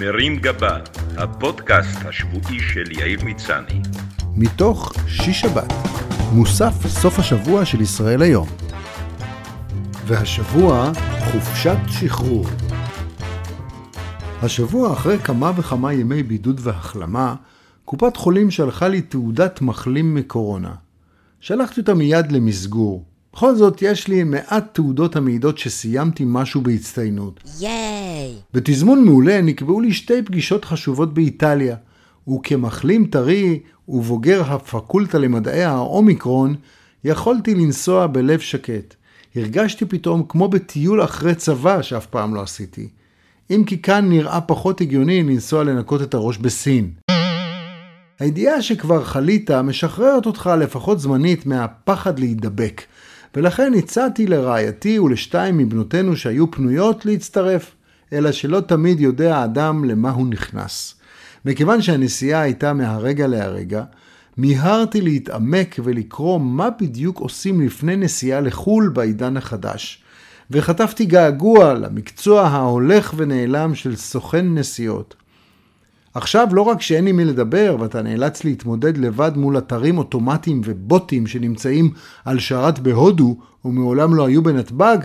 מרים גבה, הפודקאסט השבועי של יאיר מצני. מתוך שיש שבת, מוסף סוף השבוע של ישראל היום. והשבוע, חופשת שחרור. השבוע, אחרי כמה וכמה ימי בידוד והחלמה, קופת חולים שלחה לי תעודת מחלים מקורונה. שלחתי אותה מיד למסגור. בכל זאת, יש לי מעט תעודות המעידות שסיימתי משהו בהצטיינות. ייי! בתזמון מעולה נקבעו לי שתי פגישות חשובות באיטליה, וכמחלים טרי ובוגר הפקולטה למדעי האומיקרון, יכולתי לנסוע בלב שקט. הרגשתי פתאום כמו בטיול אחרי צבא שאף פעם לא עשיתי. אם כי כאן נראה פחות הגיוני לנסוע לנקות את הראש בסין. הידיעה שכבר חלית משחררת אותך לפחות זמנית מהפחד להידבק, ולכן הצעתי לרעייתי ולשתיים מבנותינו שהיו פנויות להצטרף, אלא שלא תמיד יודע האדם למה הוא נכנס. מכיוון שהנסיעה הייתה מהרגע להרגע, מיהרתי להתעמק ולקרוא מה בדיוק עושים לפני נסיעה לחו"ל בעידן החדש. וחטפתי געגוע למקצוע ההולך ונעלם של סוכן נסיעות. עכשיו לא רק שאין עם מי לדבר ואתה נאלץ להתמודד לבד מול אתרים אוטומטיים ובוטים שנמצאים על שרת בהודו ומעולם לא היו בנתב"ג,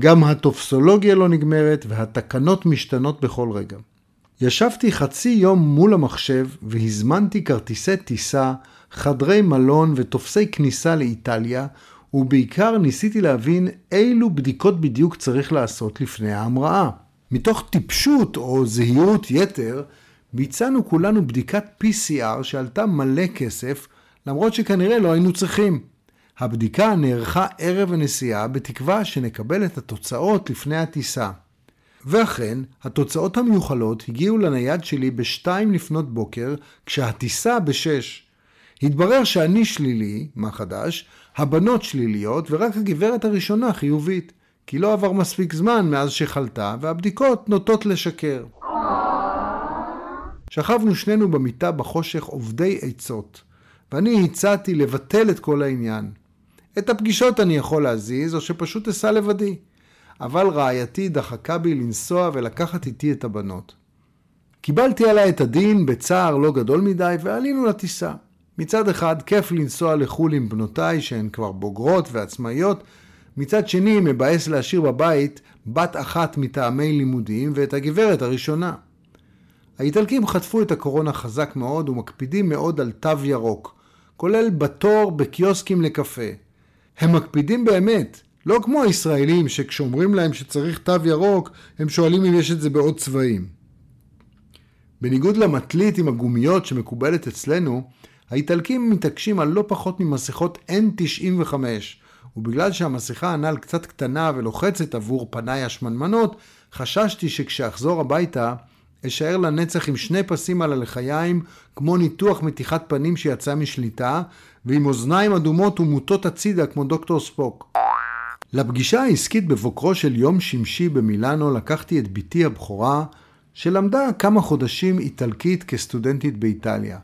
גם הטופסולוגיה לא נגמרת והתקנות משתנות בכל רגע. ישבתי חצי יום מול המחשב והזמנתי כרטיסי טיסה, חדרי מלון וטופסי כניסה לאיטליה, ובעיקר ניסיתי להבין אילו בדיקות בדיוק צריך לעשות לפני ההמראה. מתוך טיפשות או זהירות יתר, ביצענו כולנו בדיקת PCR שעלתה מלא כסף, למרות שכנראה לא היינו צריכים. הבדיקה נערכה ערב הנסיעה בתקווה שנקבל את התוצאות לפני הטיסה. ואכן, התוצאות המיוחלות הגיעו לנייד שלי בשתיים לפנות בוקר, כשהטיסה בשש. התברר שאני שלילי, מה חדש, הבנות שליליות ורק הגברת הראשונה חיובית, כי לא עבר מספיק זמן מאז שחלתה והבדיקות נוטות לשקר. שכבנו שנינו במיטה בחושך עובדי עצות, ואני הצעתי לבטל את כל העניין. את הפגישות אני יכול להזיז, או שפשוט אסע לבדי. אבל רעייתי דחקה בי לנסוע ולקחת איתי את הבנות. קיבלתי עליי את הדין בצער לא גדול מדי, ועלינו לטיסה. מצד אחד, כיף לנסוע לחו"ל עם בנותיי, שהן כבר בוגרות ועצמאיות, מצד שני, מבאס להשאיר בבית בת אחת מטעמי לימודים ואת הגברת הראשונה. האיטלקים חטפו את הקורונה חזק מאוד ומקפידים מאוד על תו ירוק, כולל בתור בקיוסקים לקפה. הם מקפידים באמת, לא כמו הישראלים שכשאומרים להם שצריך תו ירוק, הם שואלים אם יש את זה בעוד צבעים. בניגוד למטלית עם הגומיות שמקובלת אצלנו, האיטלקים מתעקשים על לא פחות ממסכות N95, ובגלל שהמסכה הנ"ל קצת קטנה ולוחצת עבור פניי השמנמנות, חששתי שכשאחזור הביתה, אשאר לנצח עם שני פסים על הלחיים, כמו ניתוח מתיחת פנים שיצא משליטה, ועם אוזניים אדומות ומוטות הצידה כמו דוקטור ספוק. לפגישה העסקית בבוקרו של יום שמשי במילאנו לקחתי את בתי הבכורה, שלמדה כמה חודשים איטלקית כסטודנטית באיטליה.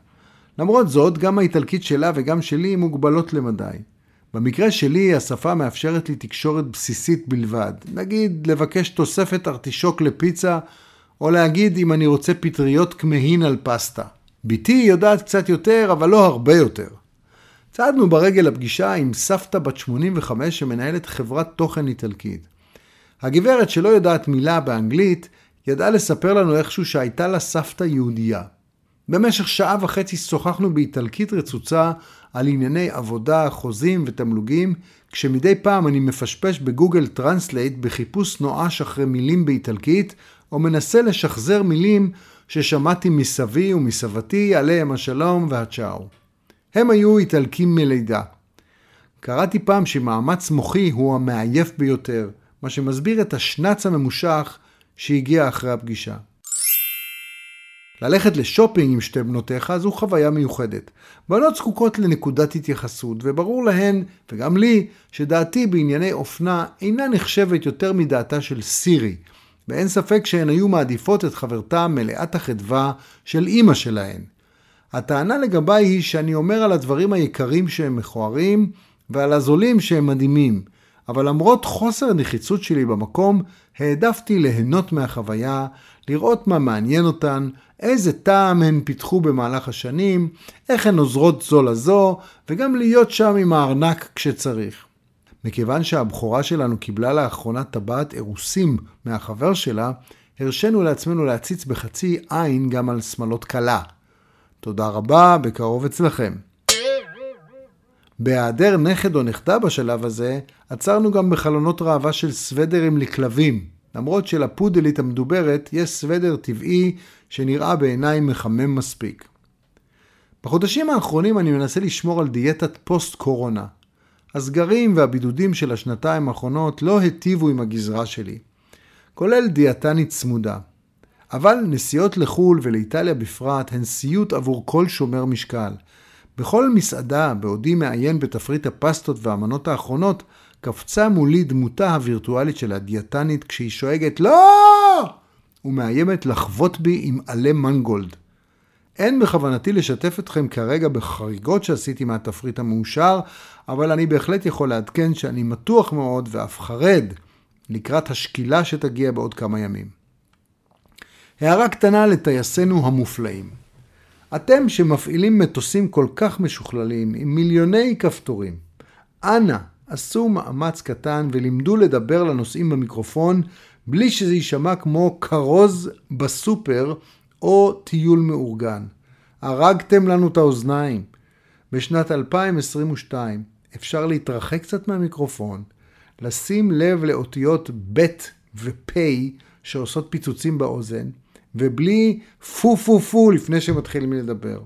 למרות זאת, גם האיטלקית שלה וגם שלי מוגבלות למדי. במקרה שלי, השפה מאפשרת לי תקשורת בסיסית בלבד. נגיד, לבקש תוספת ארטישוק לפיצה, או להגיד אם אני רוצה פטריות כמהין על פסטה. בתי יודעת קצת יותר, אבל לא הרבה יותר. צעדנו ברגל לפגישה עם סבתא בת 85 שמנהלת חברת תוכן איטלקית. הגברת שלא יודעת מילה באנגלית, ידעה לספר לנו איכשהו שהייתה לה סבתא יהודייה. במשך שעה וחצי שוחחנו באיטלקית רצוצה על ענייני עבודה, חוזים ותמלוגים, כשמדי פעם אני מפשפש ב Google Translate בחיפוש נואש אחרי מילים באיטלקית, או מנסה לשחזר מילים ששמעתי מסבי ומסבתי עליהם השלום והצ'או. הם היו איטלקים מלידה. קראתי פעם שמאמץ מוחי הוא המעייף ביותר, מה שמסביר את השנץ הממושך שהגיע אחרי הפגישה. ללכת לשופינג עם שתי בנותיך זו חוויה מיוחדת. בנות זקוקות לנקודת התייחסות, וברור להן, וגם לי, שדעתי בענייני אופנה אינה נחשבת יותר מדעתה של סירי, ואין ספק שהן היו מעדיפות את חברתה מלאת החדווה של אימא שלהן. הטענה לגביי היא שאני אומר על הדברים היקרים שהם מכוערים, ועל הזולים שהם מדהימים, אבל למרות חוסר הנחיצות שלי במקום, העדפתי ליהנות מהחוויה, לראות מה מעניין אותן, איזה טעם הן פיתחו במהלך השנים, איך הן עוזרות זו לזו, וגם להיות שם עם הארנק כשצריך. מכיוון שהבכורה שלנו קיבלה לאחרונה טבעת אירוסים מהחבר שלה, הרשינו לעצמנו להציץ בחצי עין גם על שמלות כלה. תודה רבה, בקרוב אצלכם. בהיעדר נכד או נכדה בשלב הזה, עצרנו גם בחלונות ראווה של סוודרים לכלבים, למרות שלפודלית המדוברת יש סוודר טבעי שנראה בעיניי מחמם מספיק. בחודשים האחרונים אני מנסה לשמור על דיאטת פוסט-קורונה. הסגרים והבידודים של השנתיים האחרונות לא היטיבו עם הגזרה שלי, כולל דיאטנית צמודה. אבל נסיעות לחו"ל ולאיטליה בפרט הן סיוט עבור כל שומר משקל. בכל מסעדה, בעודי מעיין בתפריט הפסטות והמנות האחרונות, קפצה מולי דמותה הווירטואלית של הדיאטנית כשהיא שואגת לא! ומאיימת לחבוט בי עם עלה מנגולד. אין בכוונתי לשתף אתכם כרגע בחריגות שעשיתי מהתפריט המאושר, אבל אני בהחלט יכול לעדכן שאני מתוח מאוד ואף חרד לקראת השקילה שתגיע בעוד כמה ימים. הערה קטנה לטייסינו המופלאים. אתם שמפעילים מטוסים כל כך משוכללים עם מיליוני כפתורים, אנא עשו מאמץ קטן ולימדו לדבר לנוסעים במיקרופון בלי שזה יישמע כמו כרוז בסופר או טיול מאורגן. הרגתם לנו את האוזניים. בשנת 2022 אפשר להתרחק קצת מהמיקרופון, לשים לב לאותיות ב' ופ' שעושות פיצוצים באוזן, ובלי פו פו פו לפני שמתחילים לדבר.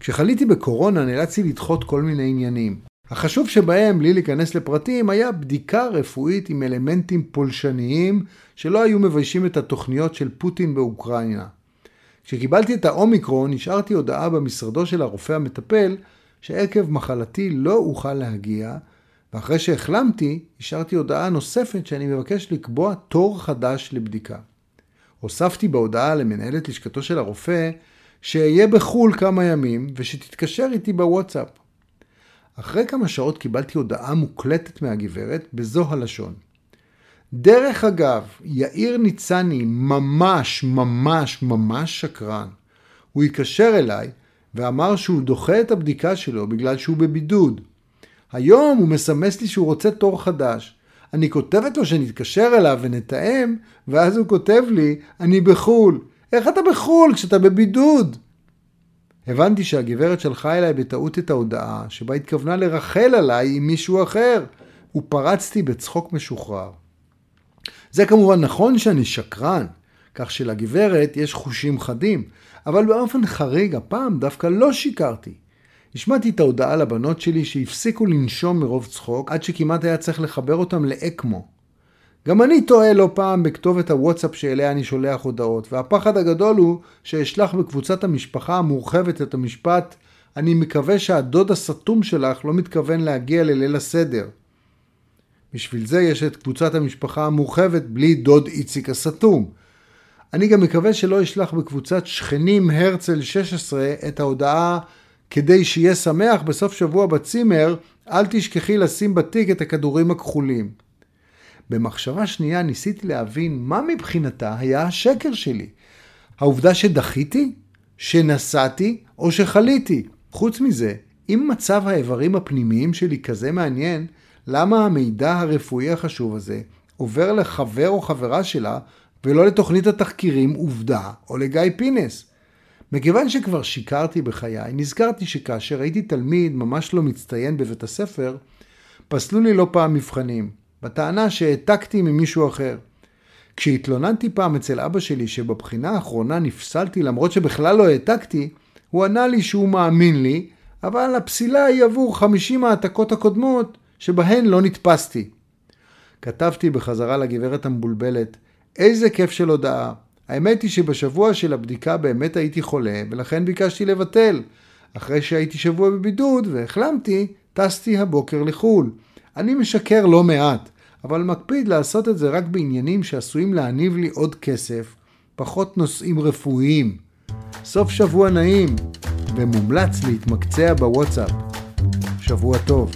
כשחליתי בקורונה נאלצתי לדחות כל מיני עניינים. החשוב שבהם, בלי להיכנס לפרטים, היה בדיקה רפואית עם אלמנטים פולשניים שלא היו מביישים את התוכניות של פוטין באוקראינה. כשקיבלתי את האומיקרון, נשארתי הודעה במשרדו של הרופא המטפל שעקב מחלתי לא אוכל להגיע, ואחרי שהחלמתי, השארתי הודעה נוספת שאני מבקש לקבוע תור חדש לבדיקה. הוספתי בהודעה למנהלת לשכתו של הרופא שאהיה בחו"ל כמה ימים ושתתקשר איתי בוואטסאפ. אחרי כמה שעות קיבלתי הודעה מוקלטת מהגברת בזו הלשון. דרך אגב, יאיר ניצני ממש ממש ממש שקרן. הוא התקשר אליי ואמר שהוא דוחה את הבדיקה שלו בגלל שהוא בבידוד. היום הוא מסמס לי שהוא רוצה תור חדש. אני כותבת לו שנתקשר אליו ונתאם, ואז הוא כותב לי, אני בחו"ל. איך אתה בחו"ל כשאתה בבידוד? הבנתי שהגברת שלחה אליי בטעות את ההודעה, שבה התכוונה לרחל עליי עם מישהו אחר, ופרצתי בצחוק משוחרר. זה כמובן נכון שאני שקרן, כך שלגברת יש חושים חדים, אבל באופן חריג הפעם דווקא לא שיקרתי. השמעתי את ההודעה לבנות שלי שהפסיקו לנשום מרוב צחוק, עד שכמעט היה צריך לחבר אותם לאקמו. גם אני טועה לא פעם בכתובת הוואטסאפ שאליה אני שולח הודעות, והפחד הגדול הוא שאשלח בקבוצת המשפחה המורחבת את המשפט אני מקווה שהדוד הסתום שלך לא מתכוון להגיע לליל הסדר. בשביל זה יש את קבוצת המשפחה המורחבת בלי דוד איציק הסתום. אני גם מקווה שלא אשלח בקבוצת שכנים הרצל 16 את ההודעה כדי שיהיה שמח בסוף שבוע בצימר, אל תשכחי לשים בתיק את הכדורים הכחולים. במחשבה שנייה ניסיתי להבין מה מבחינתה היה השקר שלי. העובדה שדחיתי? שנסעתי? או שחליתי? חוץ מזה, אם מצב האיברים הפנימיים שלי כזה מעניין, למה המידע הרפואי החשוב הזה עובר לחבר או חברה שלה ולא לתוכנית התחקירים עובדה או לגיא פינס? מכיוון שכבר שיקרתי בחיי, נזכרתי שכאשר הייתי תלמיד ממש לא מצטיין בבית הספר, פסלו לי לא פעם מבחנים, בטענה שהעתקתי ממישהו אחר. כשהתלוננתי פעם אצל אבא שלי שבבחינה האחרונה נפסלתי למרות שבכלל לא העתקתי, הוא ענה לי שהוא מאמין לי, אבל הפסילה היא עבור 50 העתקות הקודמות שבהן לא נתפסתי. כתבתי בחזרה לגברת המבולבלת, איזה כיף של הודעה. האמת היא שבשבוע של הבדיקה באמת הייתי חולה, ולכן ביקשתי לבטל. אחרי שהייתי שבוע בבידוד והחלמתי, טסתי הבוקר לחו"ל. אני משקר לא מעט, אבל מקפיד לעשות את זה רק בעניינים שעשויים להניב לי עוד כסף, פחות נושאים רפואיים. סוף שבוע נעים, ומומלץ להתמקצע בוואטסאפ. שבוע טוב.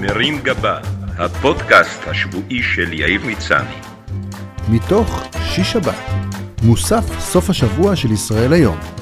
מרים גבה, הפודקאסט השבועי של יאיר מצני. מתוך שיש שבת. מוסף סוף השבוע של ישראל היום.